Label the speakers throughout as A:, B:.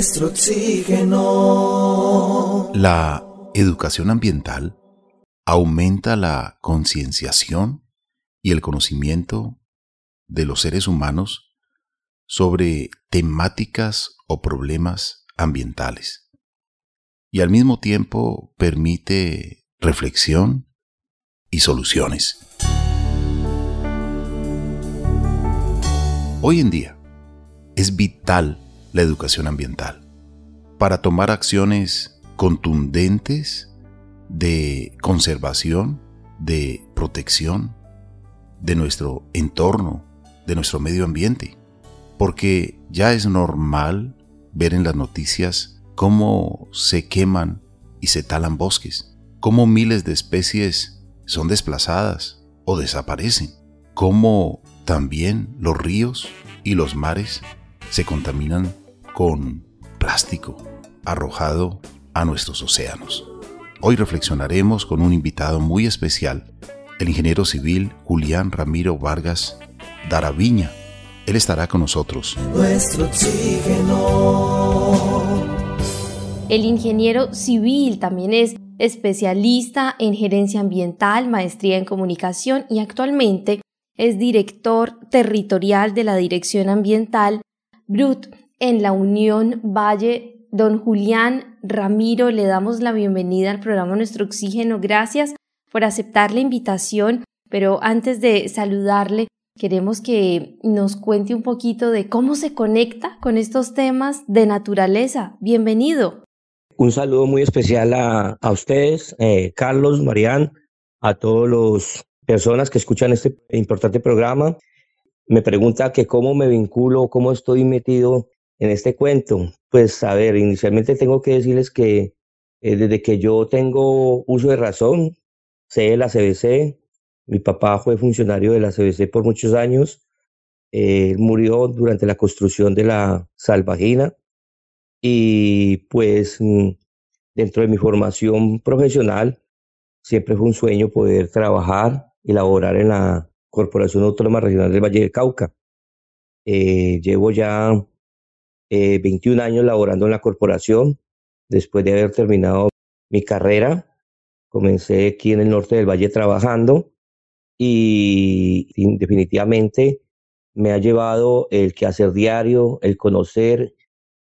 A: nuestro oxígeno.
B: La educación ambiental aumenta la concienciación y el conocimiento de los seres humanos sobre temáticas o problemas ambientales y al mismo tiempo permite reflexión y soluciones. Hoy en día es vital la educación ambiental para tomar acciones contundentes de conservación, de protección de nuestro entorno, de nuestro medio ambiente. Porque ya es normal ver en las noticias cómo se queman y se talan bosques, cómo miles de especies son desplazadas o desaparecen, cómo también los ríos y los mares se contaminan con plástico arrojado a nuestros océanos. Hoy reflexionaremos con un invitado muy especial, el ingeniero civil Julián Ramiro Vargas Daraviña. Él estará con nosotros.
A: Nuestro oxígeno.
C: El ingeniero civil también es especialista en gerencia ambiental, maestría en comunicación y actualmente es director territorial de la Dirección Ambiental BRUT en la Unión Valle. Don Julián Ramiro, le damos la bienvenida al programa Nuestro Oxígeno. Gracias por aceptar la invitación, pero antes de saludarle, queremos que nos cuente un poquito de cómo se conecta con estos temas de naturaleza. Bienvenido.
D: Un saludo muy especial a, ustedes, eh, Carlos, Marián, a todas las personas que escuchan este importante programa. Me pregunta que cómo me vinculo, cómo estoy metido en este cuento. Pues a ver, inicialmente tengo que decirles que eh, desde que yo tengo uso de razón, sé de la CBC, mi papá fue funcionario de la CBC por muchos años, él murió durante la construcción de la salvagina y pues mm, dentro de mi formación profesional siempre fue un sueño poder trabajar y laborar en la Corporación Autónoma Regional del Valle del Cauca. Eh, llevo ya 21 eh, años laborando en la corporación después de haber terminado mi carrera. Comencé aquí en el norte del valle trabajando y, definitivamente me ha llevado el quehacer diario, el conocer,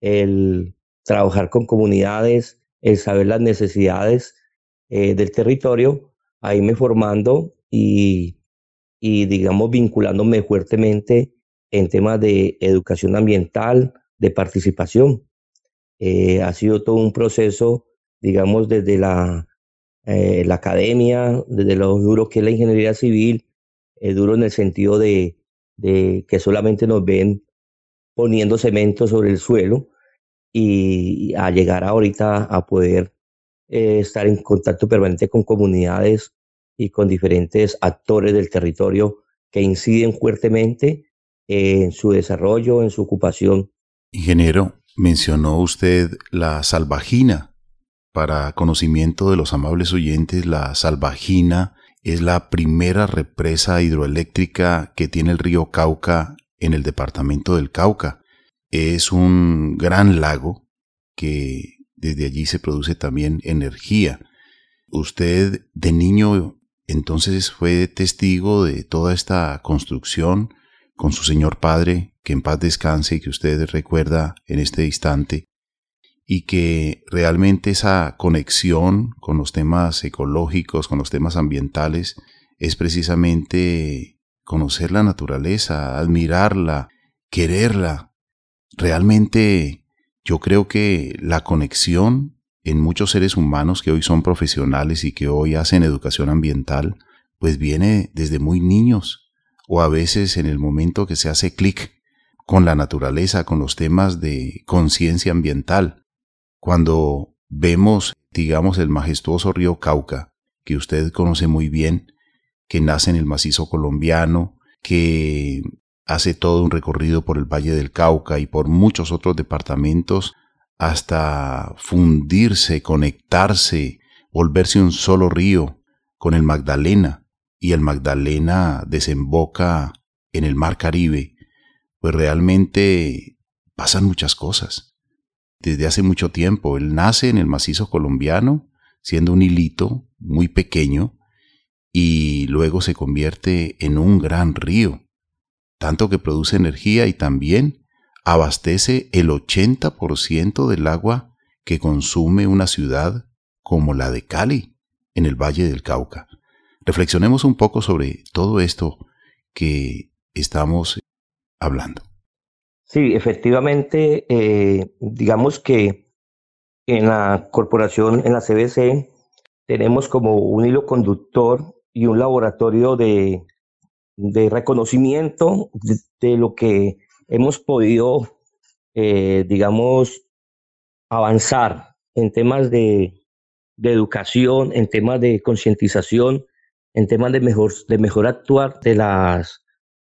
D: el trabajar con comunidades, el saber las necesidades eh, del territorio, a irme formando y, digamos, vinculándome fuertemente en temas de educación ambiental, de participación. Eh, ha sido todo un proceso, digamos, desde la, eh, la academia, desde lo duro que es la ingeniería civil, es duro en el sentido de, que solamente nos ven poniendo cemento sobre el suelo y a llegar ahorita a poder eh, estar en contacto permanente con comunidades y con diferentes actores del territorio que inciden fuertemente en su desarrollo, en su ocupación
B: Ingeniero, mencionó usted la salvagina. Para conocimiento de los amables oyentes, la salvagina es la primera represa hidroeléctrica que tiene el río Cauca en el departamento del Cauca. Es un gran lago que desde allí se produce también energía. Usted de niño entonces fue testigo de toda esta construcción con su señor padre, que en paz descanse y que usted recuerda en este instante, y que realmente esa conexión con los temas ecológicos, con los temas ambientales, es precisamente conocer la naturaleza, admirarla, quererla. Realmente yo creo que la conexión en muchos seres humanos que hoy son profesionales y que hoy hacen educación ambiental, pues viene desde muy niños o a veces en el momento que se hace clic con la naturaleza, con los temas de conciencia ambiental. Cuando vemos, digamos, el majestuoso río Cauca, que usted conoce muy bien, que nace en el macizo colombiano, que hace todo un recorrido por el Valle del Cauca y por muchos otros departamentos hasta fundirse, conectarse, volverse un solo río con el Magdalena, y el Magdalena desemboca en el mar Caribe, pues realmente pasan muchas cosas. desde hace mucho tiempo. Él nace en el macizo colombiano, siendo un hilito muy pequeño, y luego se convierte en un gran río, tanto que produce energía y también abastece el 80% del agua que consume una ciudad como la de Cali, en el Valle del Cauca. Reflexionemos un poco sobre todo esto que estamos hablando.
D: Sí, efectivamente, eh, digamos que en la corporación, en la CBC, tenemos como un hilo conductor y un laboratorio de, reconocimiento de, lo que hemos podido, eh, digamos, avanzar en temas de, de educación, en temas de concientización, en temas de mejor, de mejor actuar de las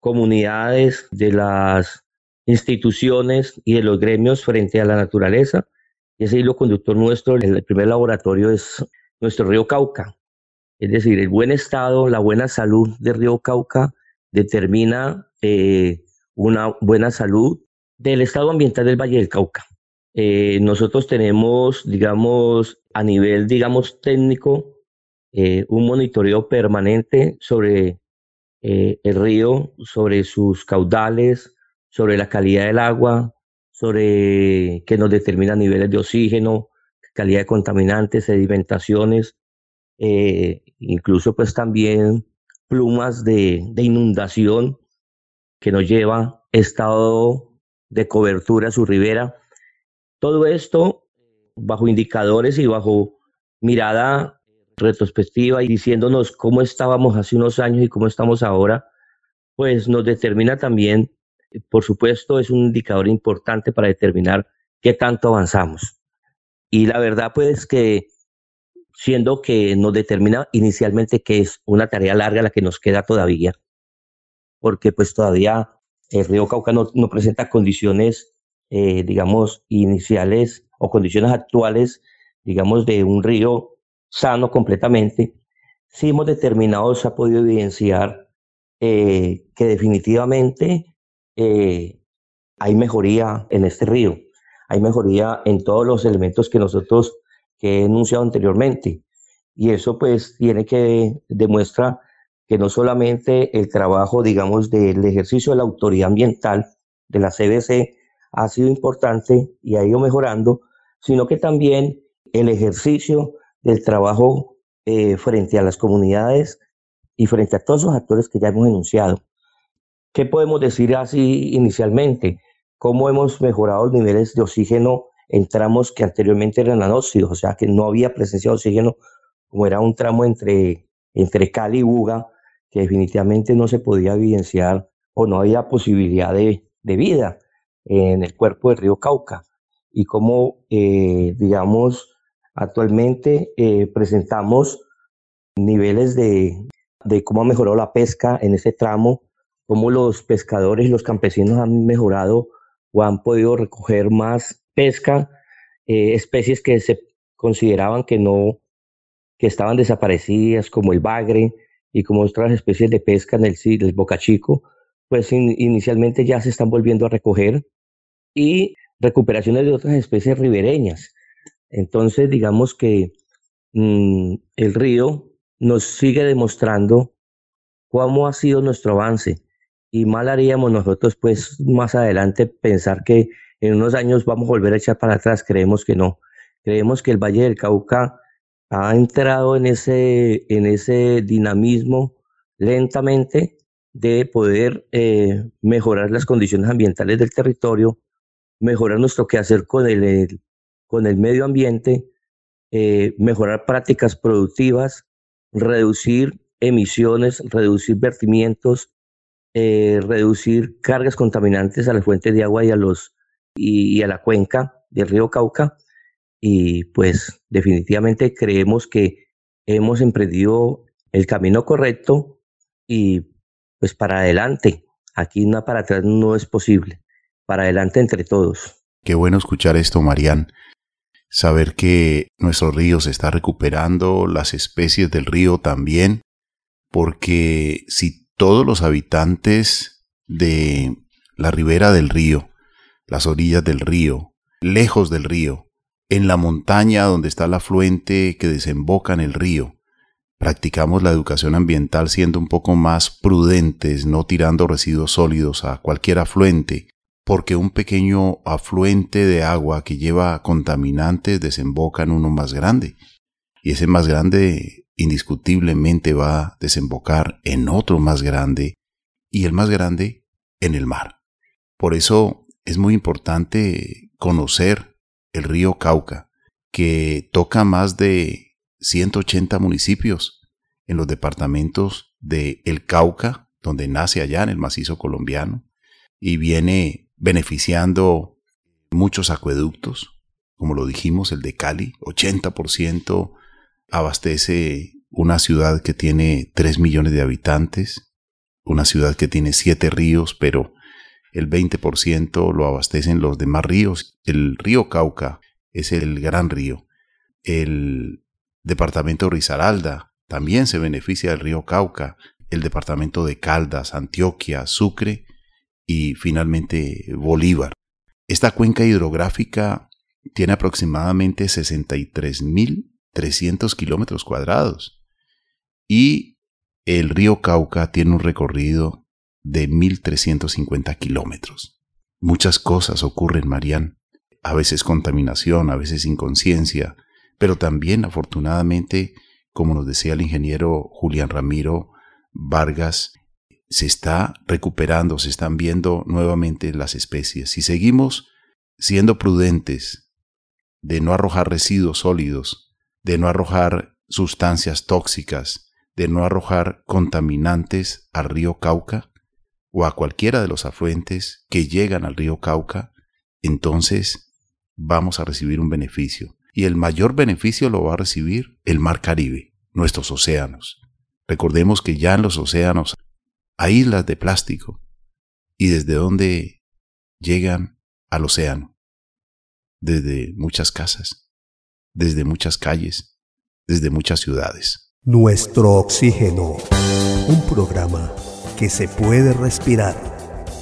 D: comunidades, de las instituciones y de los gremios frente a la naturaleza. Y ese hilo conductor nuestro, el primer laboratorio es nuestro río Cauca. Es decir, el buen estado, la buena salud del río Cauca determina eh, una buena salud del estado ambiental del Valle del Cauca. Eh, nosotros tenemos, digamos, a nivel, digamos, técnico, eh, un monitoreo permanente sobre el río, sobre sus caudales, sobre la calidad del agua, sobre qué nos determina niveles de oxígeno, calidad de contaminantes, sedimentaciones, eh, incluso pues también plumas de, de, inundación que nos lleva estado de cobertura a su ribera. Todo esto bajo indicadores y bajo mirada retrospectiva y diciéndonos cómo estábamos hace unos años y cómo estamos ahora, pues nos determina también por supuesto, es un indicador importante para determinar qué tanto avanzamos. Y la verdad, pues que siendo que nos determina inicialmente que es una tarea larga la que nos queda todavía, porque pues todavía el río Cauca no, presenta condiciones, eh, digamos, iniciales o condiciones actuales, digamos, de un río sano completamente, sí hemos determinado, se ha podido evidenciar eh, que definitivamente eh, hay mejoría en este río, hay mejoría en todos los elementos que nosotros que he enunciado anteriormente. Y eso pues tiene que demuestra que no solamente el trabajo, digamos, del ejercicio de la autoridad ambiental de la CBC ha sido importante y ha ido mejorando, sino que también el ejercicio del trabajo eh, frente a las comunidades y frente a todos los actores que ya hemos enunciado. ¿Qué podemos decir así inicialmente? ¿Cómo hemos mejorado los niveles de oxígeno en tramos que anteriormente eran anóxidos? O sea, que no había presencia de oxígeno, como era un tramo entre, entre Cali y Buga, que definitivamente no se podía evidenciar o no había posibilidad de, vida en el cuerpo del río Cauca. Y cómo, eh, digamos, actualmente eh, presentamos niveles de, de cómo ha mejorado la pesca en ese tramo cómo los pescadores y los campesinos han mejorado o han podido recoger más pesca, eh, especies que se consideraban que no, que estaban desaparecidas, como el bagre y como otras especies de pesca en el, el Boca Chico, pues inicialmente ya se están volviendo a recoger y recuperaciones de otras especies ribereñas. Entonces, digamos que mm, el río nos sigue demostrando cómo ha sido nuestro avance y mal haríamos nosotros pues más adelante pensar que en unos años vamos a volver a echar para atrás, creemos que no. Creemos que el Valle del Cauca ha entrado en ese, en ese dinamismo lentamente de poder eh, mejorar las condiciones ambientales del territorio, mejorar nuestro quehacer con el, con el medio ambiente, eh, mejorar prácticas productivas, reducir emisiones, reducir vertimientos, eh, reducir cargas contaminantes a las fuentes de agua y a, los, y, a la cuenca del río Cauca. Y pues definitivamente creemos que hemos emprendido el camino correcto y pues para adelante. Aquí para atrás no es posible. Para adelante entre todos.
B: Qué bueno escuchar esto, Marían. Saber que nuestro río se está recuperando, las especies del río también, porque si todos los habitantes de la ribera del río, las orillas del río, lejos del río, en la montaña donde está el afluente que desemboca en el río. Practicamos la educación ambiental siendo un poco más prudentes, no tirando residuos sólidos a cualquier afluente, porque un pequeño afluente de agua que lleva contaminantes desemboca en uno más grande. Y ese más grande indiscutiblemente va a desembocar en otro más grande y el más grande en el mar. Por eso es muy importante conocer el río Cauca, que toca más de 180 municipios en los departamentos de El Cauca, donde nace allá en el macizo colombiano, y viene beneficiando muchos acueductos, como lo dijimos, el de Cali, 80% abastece una ciudad que tiene 3 millones de habitantes, una ciudad que tiene 7 ríos, pero el 20% lo abastecen los demás ríos. El río Cauca es el gran río. El departamento de Risaralda también se beneficia del río Cauca. El departamento de Caldas, Antioquia, Sucre y finalmente Bolívar. Esta cuenca hidrográfica tiene aproximadamente 63.300 kilómetros cuadrados y el río Cauca tiene un recorrido de 1.350 kilómetros. Muchas cosas ocurren, Marián. A veces contaminación, a veces inconsciencia, pero también, afortunadamente, como nos decía el ingeniero Julián Ramiro Vargas, se está recuperando, se están viendo nuevamente las especies. Si seguimos siendo prudentes de no arrojar residuos sólidos, de no arrojar sustancias tóxicas, de no arrojar contaminantes al río Cauca o a cualquiera de los afluentes que llegan al río Cauca, entonces vamos a recibir un beneficio. Y el mayor beneficio lo va a recibir el mar Caribe, nuestros océanos. Recordemos que ya en los océanos a islas de plástico y desde donde llegan al océano, desde muchas casas, desde muchas calles, desde muchas ciudades.
A: Nuestro oxígeno, un programa que se puede respirar.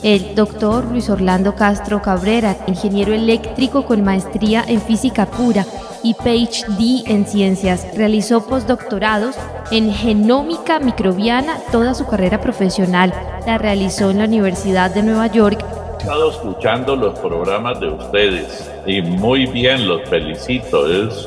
C: El doctor Luis Orlando Castro Cabrera, ingeniero eléctrico con maestría en física pura y PhD en ciencias, realizó postdoctorados en genómica microbiana toda su carrera profesional. La realizó en la Universidad de Nueva York.
E: He estado escuchando los programas de ustedes y muy bien, los felicito. Es,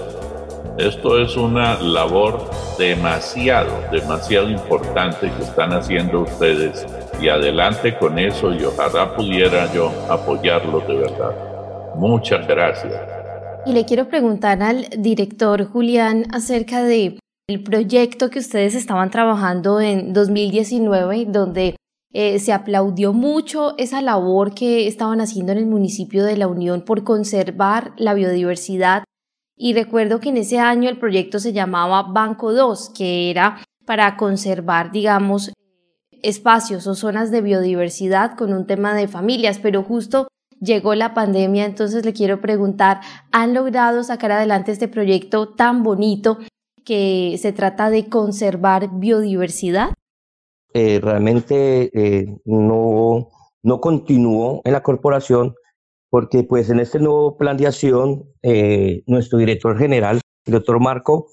E: esto es una labor demasiado, demasiado importante que están haciendo ustedes y adelante con eso y ojalá pudiera yo apoyarlos de verdad. Muchas gracias.
C: Y le quiero preguntar al director Julián acerca de el proyecto que ustedes estaban trabajando en 2019, donde eh, se aplaudió mucho esa labor que estaban haciendo en el municipio de La Unión por conservar la biodiversidad. Y recuerdo que en ese año el proyecto se llamaba Banco 2, que era para conservar, digamos, espacios o zonas de biodiversidad con un tema de familias, pero justo llegó la pandemia, entonces le quiero preguntar, ¿han logrado sacar adelante este proyecto tan bonito que se trata de conservar biodiversidad?
D: Eh, realmente eh, no, no continuó en la corporación porque pues en este nuevo plan de acción eh, nuestro director general, el doctor Marco,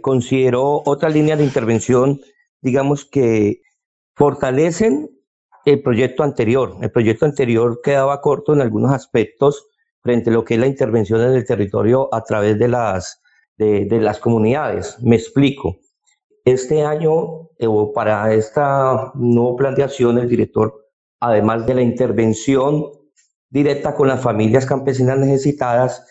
D: consideró otra línea de intervención, digamos que fortalecen el proyecto anterior. El proyecto anterior quedaba corto en algunos aspectos frente a lo que es la intervención en el territorio a través de las, de, las comunidades. Me explico. Este año, eh, o para esta nueva planteación, el director, además de la intervención directa con las familias campesinas necesitadas,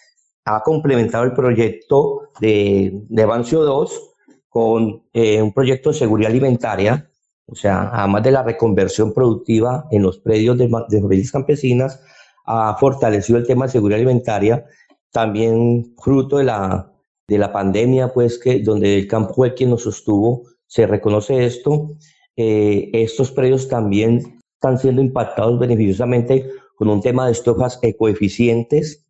D: ha complementado el proyecto de, de Bancio 2 con eh, un proyecto de seguridad alimentaria o sea, además de la reconversión productiva en los predios de, de familias campesinas, ha fortalecido el tema de seguridad alimentaria, también fruto de la, de la pandemia, pues que donde el campo fue quien nos sostuvo, se reconoce esto. Eh, estos predios también están siendo impactados beneficiosamente con un tema de estufas ecoeficientes.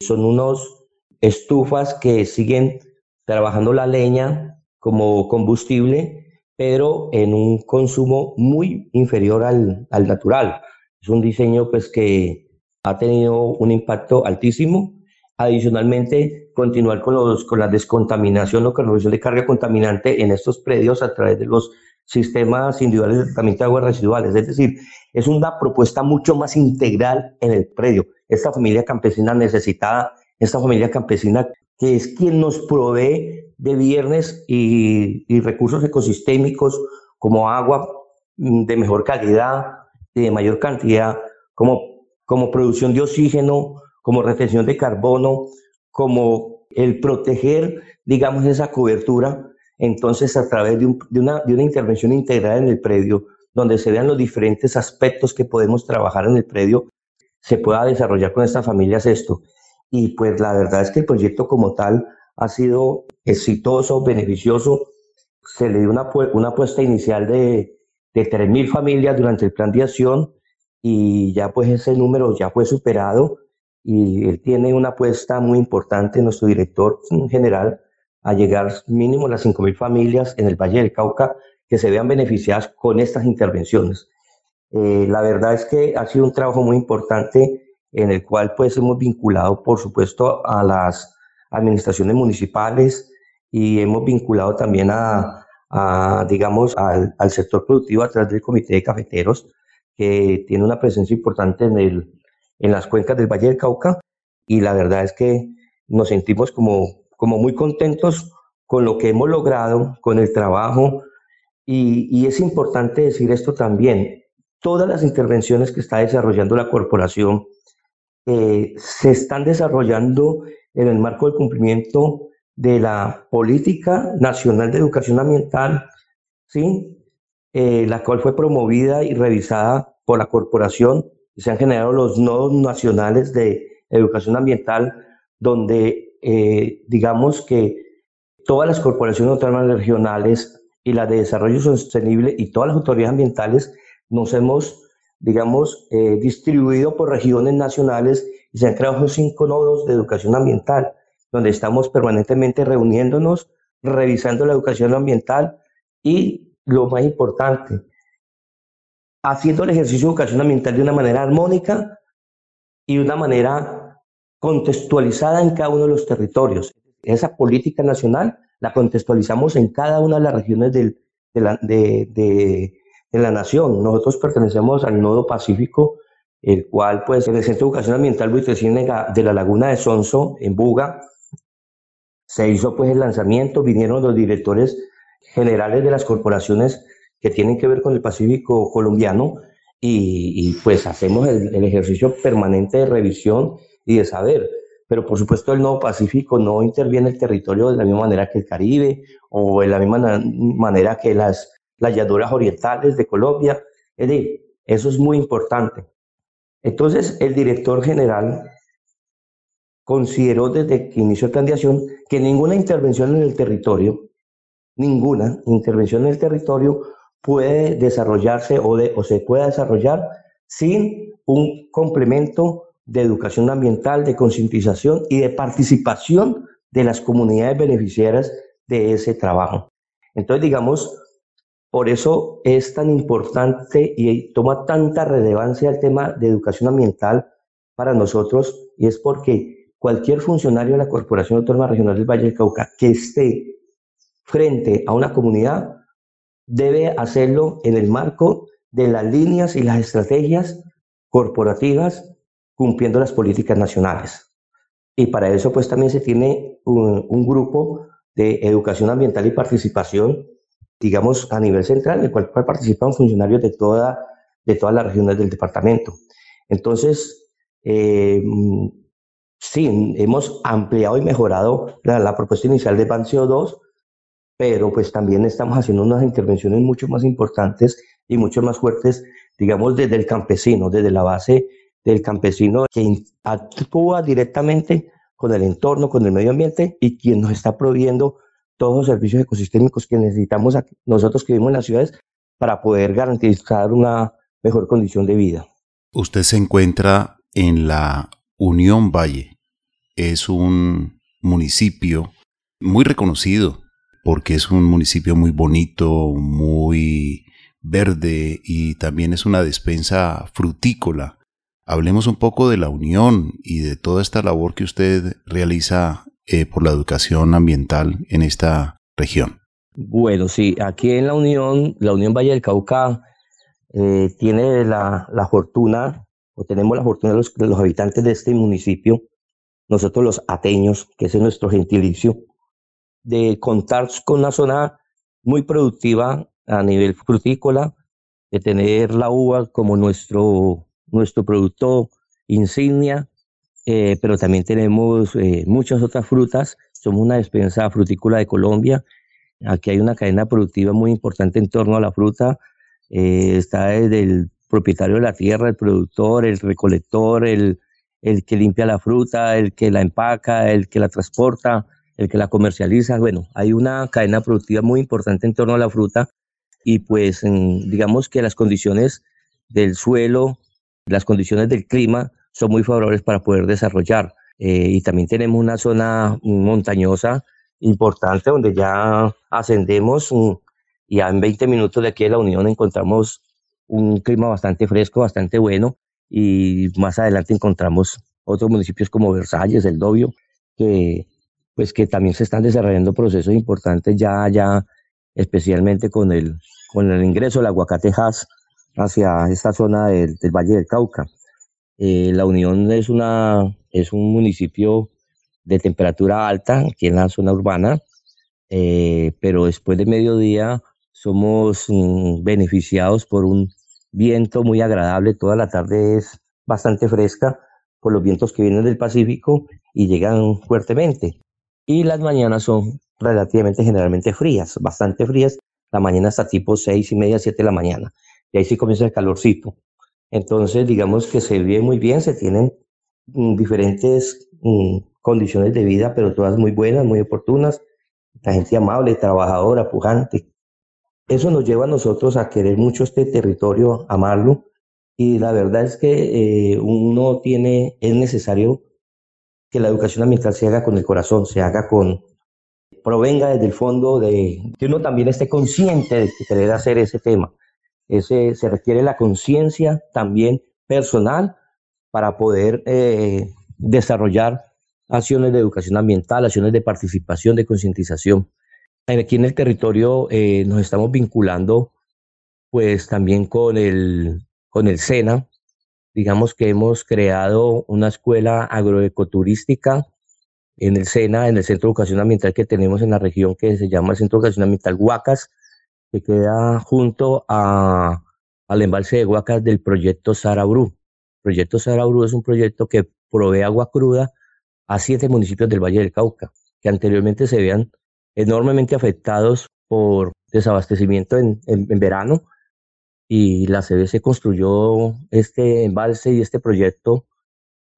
D: Son unos estufas que siguen trabajando la leña como combustible pero en un consumo muy inferior al, al natural. Es un diseño pues que ha tenido un impacto altísimo. Adicionalmente, continuar con, los, con la descontaminación o con la reducción de carga contaminante en estos predios a través de los sistemas individuales de tratamiento de aguas residuales. Es decir, es una propuesta mucho más integral en el predio. Esta familia campesina necesitada, esta familia campesina que es quien nos provee de viernes y, recursos ecosistémicos como agua mm, de mejor calidad de mayor cantidad, como, como producción de oxígeno, como retención de carbono, como el proteger, digamos, esa cobertura entonces, a través de, una, intervención integral en el predio, donde se vean los diferentes aspectos que podemos trabajar en el predio, se pueda desarrollar con estas familias esto. Y pues la verdad es que el proyecto como tal ha sido exitoso, beneficioso. Se le dio una, una apuesta inicial de, de 3.000 familias durante el plan de acción y ya pues ese número ya fue superado y él tiene una apuesta muy importante, nuestro director general, a llegar mínimo a las 5.000 familias en el Valle del Cauca que se vean beneficiadas con estas intervenciones. Eh, la verdad es que ha sido un trabajo muy importante en el cual pues hemos vinculado, por supuesto, a las administraciones municipales y hemos vinculado también a, digamos, al, al, sector productivo a través del Comité de Cafeteros, que tiene una presencia importante en, el, en las cuencas del Valle del Cauca y la verdad es que nos sentimos como como muy contentos con lo que hemos logrado, con el trabajo. Y, es importante decir esto también. Todas las intervenciones que está desarrollando la corporación eh, se están desarrollando en el marco del cumplimiento de la Política Nacional de Educación Ambiental, ¿sí? Eh, la cual fue promovida y revisada por la corporación. Se han generado los nodos nacionales de educación ambiental, donde eh, digamos que todas las corporaciones autónomas regionales y las de desarrollo sostenible y todas las autoridades ambientales nos hemos, digamos, eh, distribuido por regiones nacionales y se han creado cinco nodos de educación ambiental, donde estamos permanentemente reuniéndonos, revisando la educación ambiental y, lo más importante, haciendo el ejercicio de educación ambiental de una manera armónica y de una manera contextualizada en cada uno de los territorios. Esa política nacional la contextualizamos en cada una de las regiones de, la, de, la, nación. Nosotros pertenecemos al Nodo Pacífico, el cual, pues, en el Centro de Educación Ambiental Buitrecine de la Laguna de Sonso, en Buga, se hizo pues el lanzamiento, vinieron los directores generales de las corporaciones que tienen que ver con el Pacífico colombiano y, pues hacemos el, ejercicio permanente de revisión y de saber. Pero por supuesto el Nuevo Pacífico no interviene el territorio de la misma manera que el Caribe o de la misma manera que las, las llanuras orientales de Colombia. Es decir, eso es muy importante. Entonces el director general consideró desde que inició de acción que ninguna intervención en el territorio, ninguna intervención en el territorio puede desarrollarse o, de, o se puede desarrollar sin un complemento de educación ambiental, de concientización y de participación de las comunidades beneficiarias de ese trabajo. Entonces, digamos, por eso es tan importante y toma tanta relevancia el tema de educación ambiental para nosotros y es porque cualquier funcionario de la Corporación Autónoma Regional del Valle del Cauca que esté frente a una comunidad debe hacerlo en el marco de las líneas y las estrategias corporativas cumpliendo las políticas nacionales. Y para eso pues también se tiene un, grupo de educación ambiental y participación, digamos, a nivel central, en el cual, participan funcionarios de, toda, de todas las regiones del departamento. Entonces, eh, sí, hemos ampliado y mejorado la, propuesta inicial de Ban CO2, pero pues también estamos haciendo unas intervenciones mucho más importantes y mucho más fuertes, digamos, desde el campesino, desde la base del campesino que actúa directamente con el entorno, con el medio ambiente y quien nos está proveyendo todos los servicios ecosistémicos que necesitamos nosotros que vivimos en las ciudades para poder garantizar una mejor condición de vida.
B: Usted se encuentra en la Unión Valle. Es un municipio muy reconocido porque es un municipio muy bonito, muy verde y también es una despensa frutícola hablemos un poco de la unión y de toda esta labor que usted realiza eh, por la educación ambiental en esta región.
D: Bueno, sí, aquí en la Unión, la Unión Valle del Cauca eh, tiene la, fortuna, o tenemos la fortuna de los, los, habitantes de este municipio, nosotros los ateños, que es nuestro gentilicio, de contar con una zona muy productiva a nivel frutícola, de tener la uva como nuestro, nuestro producto insignia, eh, pero también tenemos eh, muchas otras frutas. Somos una despensa frutícola de Colombia Aquí hay una cadena productiva muy importante en torno a la fruta. Eh, está desde el propietario de la tierra, el productor, el recolector, el, el que limpia la fruta, el que la empaca, el que la transporta, el que la comercializa. Bueno, hay una cadena productiva muy importante en torno a la fruta y pues digamos que las condiciones del suelo, las condiciones del clima son muy favorables para poder desarrollar. Eh, y también tenemos una zona montañosa importante donde ya ascendemos y ya en 20 minutos de aquí de la Unión encontramos un clima bastante fresco, bastante bueno y más adelante encontramos otros municipios como Versalles, El Dobio, que pues que también se están desarrollando procesos importantes ya ya especialmente con el con el ingreso del aguacate hacia esta zona del, Valle del Cauca. Eh, la Unión es una es un municipio de temperatura alta aquí en la zona urbana, eh, pero después de mediodía somos mm, beneficiados por un viento muy agradable. Toda la tarde es bastante fresca por los vientos que vienen del Pacífico y llegan fuertemente. Y las mañanas son relativamente generalmente frías, bastante frías. La mañana está tipo seis y media, siete de la mañana. Y ahí sí comienza el calorcito. Entonces, digamos que se vive muy bien, se tienen mm, diferentes mm, condiciones de vida, pero todas muy buenas, muy oportunas, la gente amable, trabajadora, pujante. Eso nos lleva a nosotros a querer mucho este territorio, amarlo, y la verdad es que eh, uno tiene, es necesario que la educación ambiental se haga con el corazón, se haga con, provenga desde el fondo de que uno también esté consciente de querer hacer ese tema. Se requiere la conciencia también personal para poder eh, desarrollar acciones de educación ambiental, acciones de participación, de concientización. Aquí en el territorio eh, nos estamos vinculando pues también con el, con el SENA. Digamos que hemos creado una escuela agroecoturística en el SENA, en el Centro de Educación Ambiental que tenemos en la región que se llama el Centro de Educación Ambiental Huacas, que queda junto a, al embalse de Huacas del proyecto Sarabrú. El proyecto Sarabrú es un proyecto que provee agua cruda a siete municipios del Valle del Cauca, que anteriormente se veían enormemente afectados por desabastecimiento en, verano y la CBC construyó este embalse y este proyecto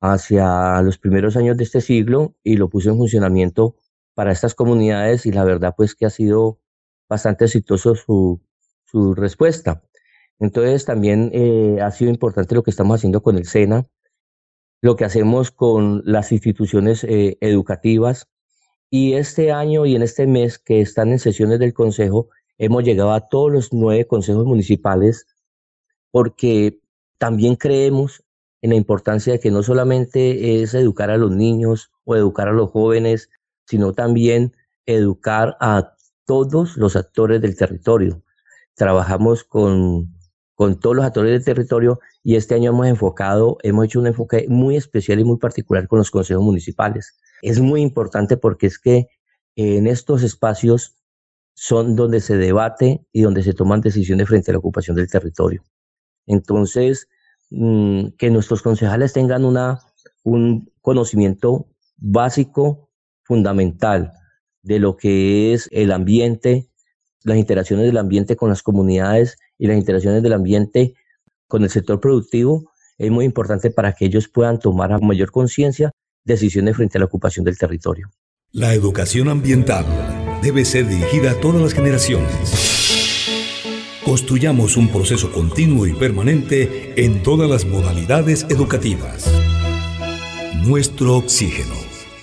D: hacia los primeros años de este siglo y lo puso en funcionamiento para estas comunidades y la verdad pues que ha sido bastante exitoso su, su respuesta. Entonces también eh, ha sido importante lo que estamos haciendo con el SENA, lo que hacemos con las instituciones eh, educativas. Y este año y en este mes que están en sesiones del Consejo, hemos llegado a todos los nueve consejos municipales porque también creemos en la importancia de que no solamente es educar a los niños o educar a los jóvenes, sino también educar a todos los actores del territorio. Trabajamos con con todos los actores del territorio y este año hemos enfocado, hemos hecho un enfoque muy especial y muy particular con los consejos municipales. Es muy importante porque es que en estos espacios son donde se debate y donde se toman decisiones frente a la ocupación del territorio. Entonces, mm, que nuestros concejales tengan una, un conocimiento básico, fundamental de lo que es el ambiente, las interacciones del ambiente con las comunidades y las interacciones del ambiente con el sector productivo es muy importante para que ellos puedan tomar a mayor conciencia decisiones frente a la ocupación del territorio.
A: La educación ambiental debe ser dirigida a todas las generaciones. Construyamos un proceso continuo y permanente en todas las modalidades educativas. Nuestro oxígeno,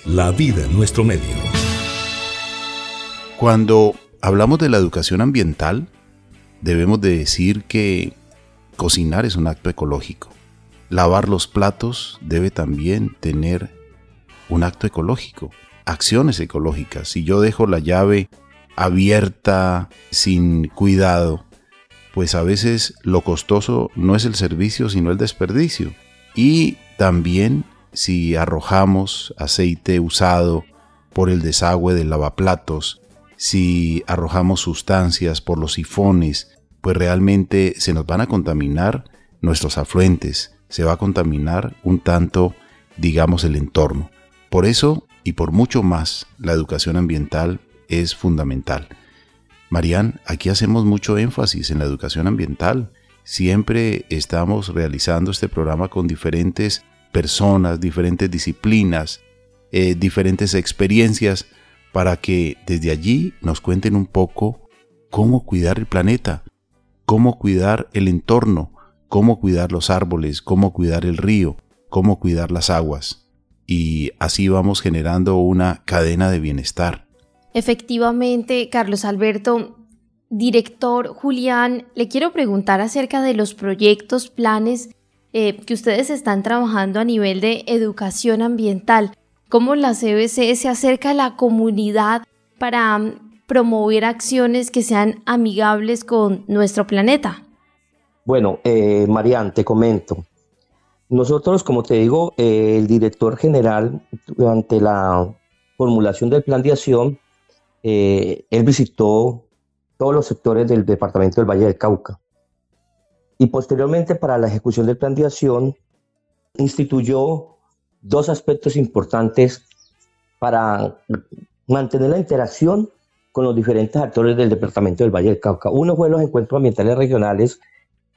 A: la vida en nuestro medio.
B: Cuando hablamos de la educación ambiental, debemos de decir que cocinar es un acto ecológico. Lavar los platos debe también tener un acto ecológico, acciones ecológicas. Si yo dejo la llave abierta sin cuidado, pues a veces lo costoso no es el servicio, sino el desperdicio. Y también si arrojamos aceite usado por el desagüe del lavaplatos, si arrojamos sustancias por los sifones, pues realmente se nos van a contaminar nuestros afluentes, se va a contaminar un tanto, digamos, el entorno. Por eso y por mucho más, la educación ambiental es fundamental. Marían, aquí hacemos mucho énfasis en la educación ambiental. Siempre estamos realizando este programa con diferentes personas, diferentes disciplinas, eh, diferentes experiencias, para que desde allí nos cuenten un poco cómo cuidar el planeta, cómo cuidar el entorno, cómo cuidar los árboles, cómo cuidar el río, cómo cuidar las aguas. Y así vamos generando una cadena de bienestar.
C: Efectivamente, Carlos Alberto, director Julián, le quiero preguntar acerca de los proyectos, planes eh, que ustedes están trabajando a nivel de educación ambiental. ¿Cómo la CBC se acerca a la comunidad para mm, promover acciones que sean amigables con nuestro planeta?
D: Bueno, eh, Marian, te comento. Nosotros, como te digo, eh, el director general, durante la formulación del plan de acción, eh, él visitó todos los sectores del departamento del Valle del Cauca. Y posteriormente, para la ejecución del plan de acción, instituyó dos aspectos importantes para mantener la interacción con los diferentes actores del departamento del Valle del Cauca. Uno fue los encuentros ambientales regionales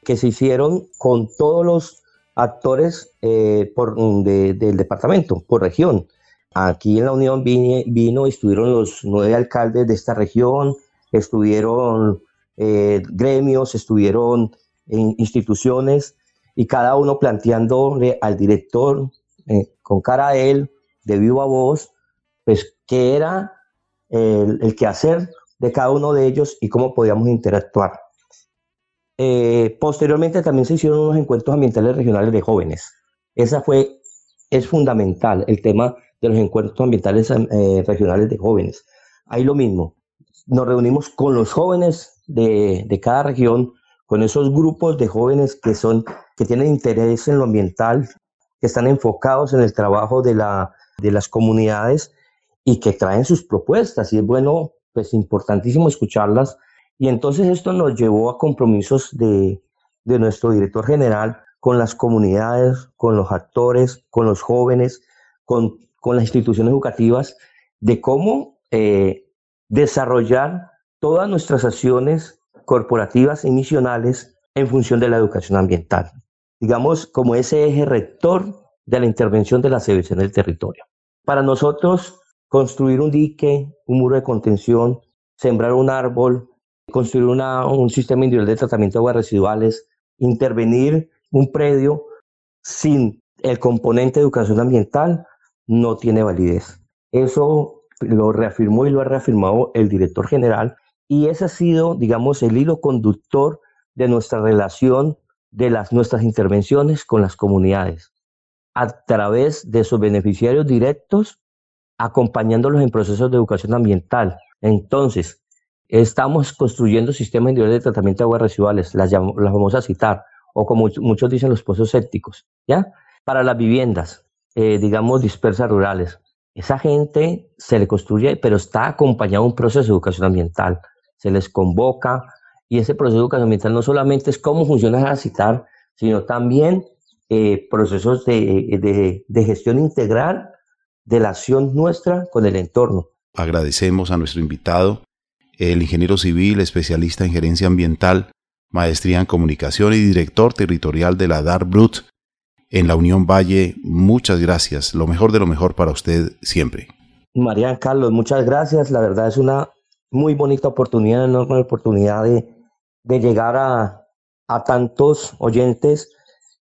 D: que se hicieron con todos los actores eh, del departamento, por región. Aquí en la Unión vino, estuvieron los nueve alcaldes de esta región, estuvieron eh, gremios, estuvieron instituciones y cada uno planteándole al director eh, con cara a él, de viva voz, pues qué era el, el quehacer de cada uno de ellos y cómo podíamos interactuar. Eh, posteriormente también se hicieron unos encuentros ambientales regionales de jóvenes. Esa fue, es fundamental, el tema de los encuentros ambientales eh, regionales de jóvenes. Ahí lo mismo, nos reunimos con los jóvenes de, de, cada región, con esos grupos de jóvenes que, son, que tienen interés en lo ambiental, que están enfocados en el trabajo de, la, de las comunidades y que traen sus propuestas. Y es bueno, pues importantísimo escucharlas. Y entonces esto nos llevó a compromisos de, de nuestro director general con las comunidades, con los actores, con los jóvenes, con con las instituciones educativas de cómo eh, desarrollar todas nuestras acciones corporativas y misionales en función de la educación ambiental. Digamos, como ese eje rector de la intervención de la CBC en el territorio. Para nosotros, construir un dique, un muro de contención, sembrar un árbol, construir un sistema individual de tratamiento de aguas residuales, intervenir un predio sin el componente de educación ambiental no tiene validez. Eso lo reafirmó y lo ha reafirmado el director general y ese ha sido, digamos, el hilo conductor de nuestra relación, de las, nuestras intervenciones con las comunidades, a través de sus beneficiarios directos, acompañándolos en procesos de educación ambiental. Entonces, estamos construyendo sistemas individuales de tratamiento de aguas residuales, las, las vamos a citar, o como muchos dicen, los pozos sépticos, ¿ya? Para las viviendas, eh, digamos, dispersas rurales. Esa gente se le construye, pero está acompañado de un proceso de educación ambiental. Se les convoca y ese proceso de educación ambiental no solamente es cómo funciona la citar, sino también eh, procesos de, de gestión integral de la acción nuestra con el entorno.
B: Agradecemos a nuestro invitado, el ingeniero civil, especialista en gerencia ambiental, maestría en comunicación y director territorial de la DARBRUT, en la Unión Valle. Muchas gracias. Lo mejor de lo mejor para usted siempre.
D: María Carlos, muchas gracias. La verdad es una muy bonita oportunidad, una enorme oportunidad de, llegar a, tantos oyentes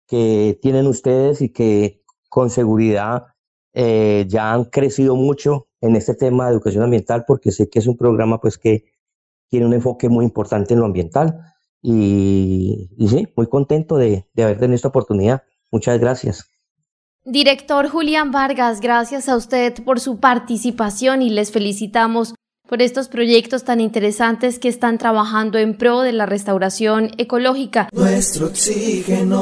D: que tienen ustedes y que con seguridad eh, ya han crecido mucho en este tema de educación ambiental porque sé que es un programa pues que tiene un enfoque muy importante en lo ambiental y, sí, muy contento de, de haber tenido esta oportunidad. Muchas gracias.
C: Director Julián Vargas, gracias a usted por su participación y les felicitamos por estos proyectos tan interesantes que están trabajando en pro de la restauración ecológica.
F: Nuestro oxígeno.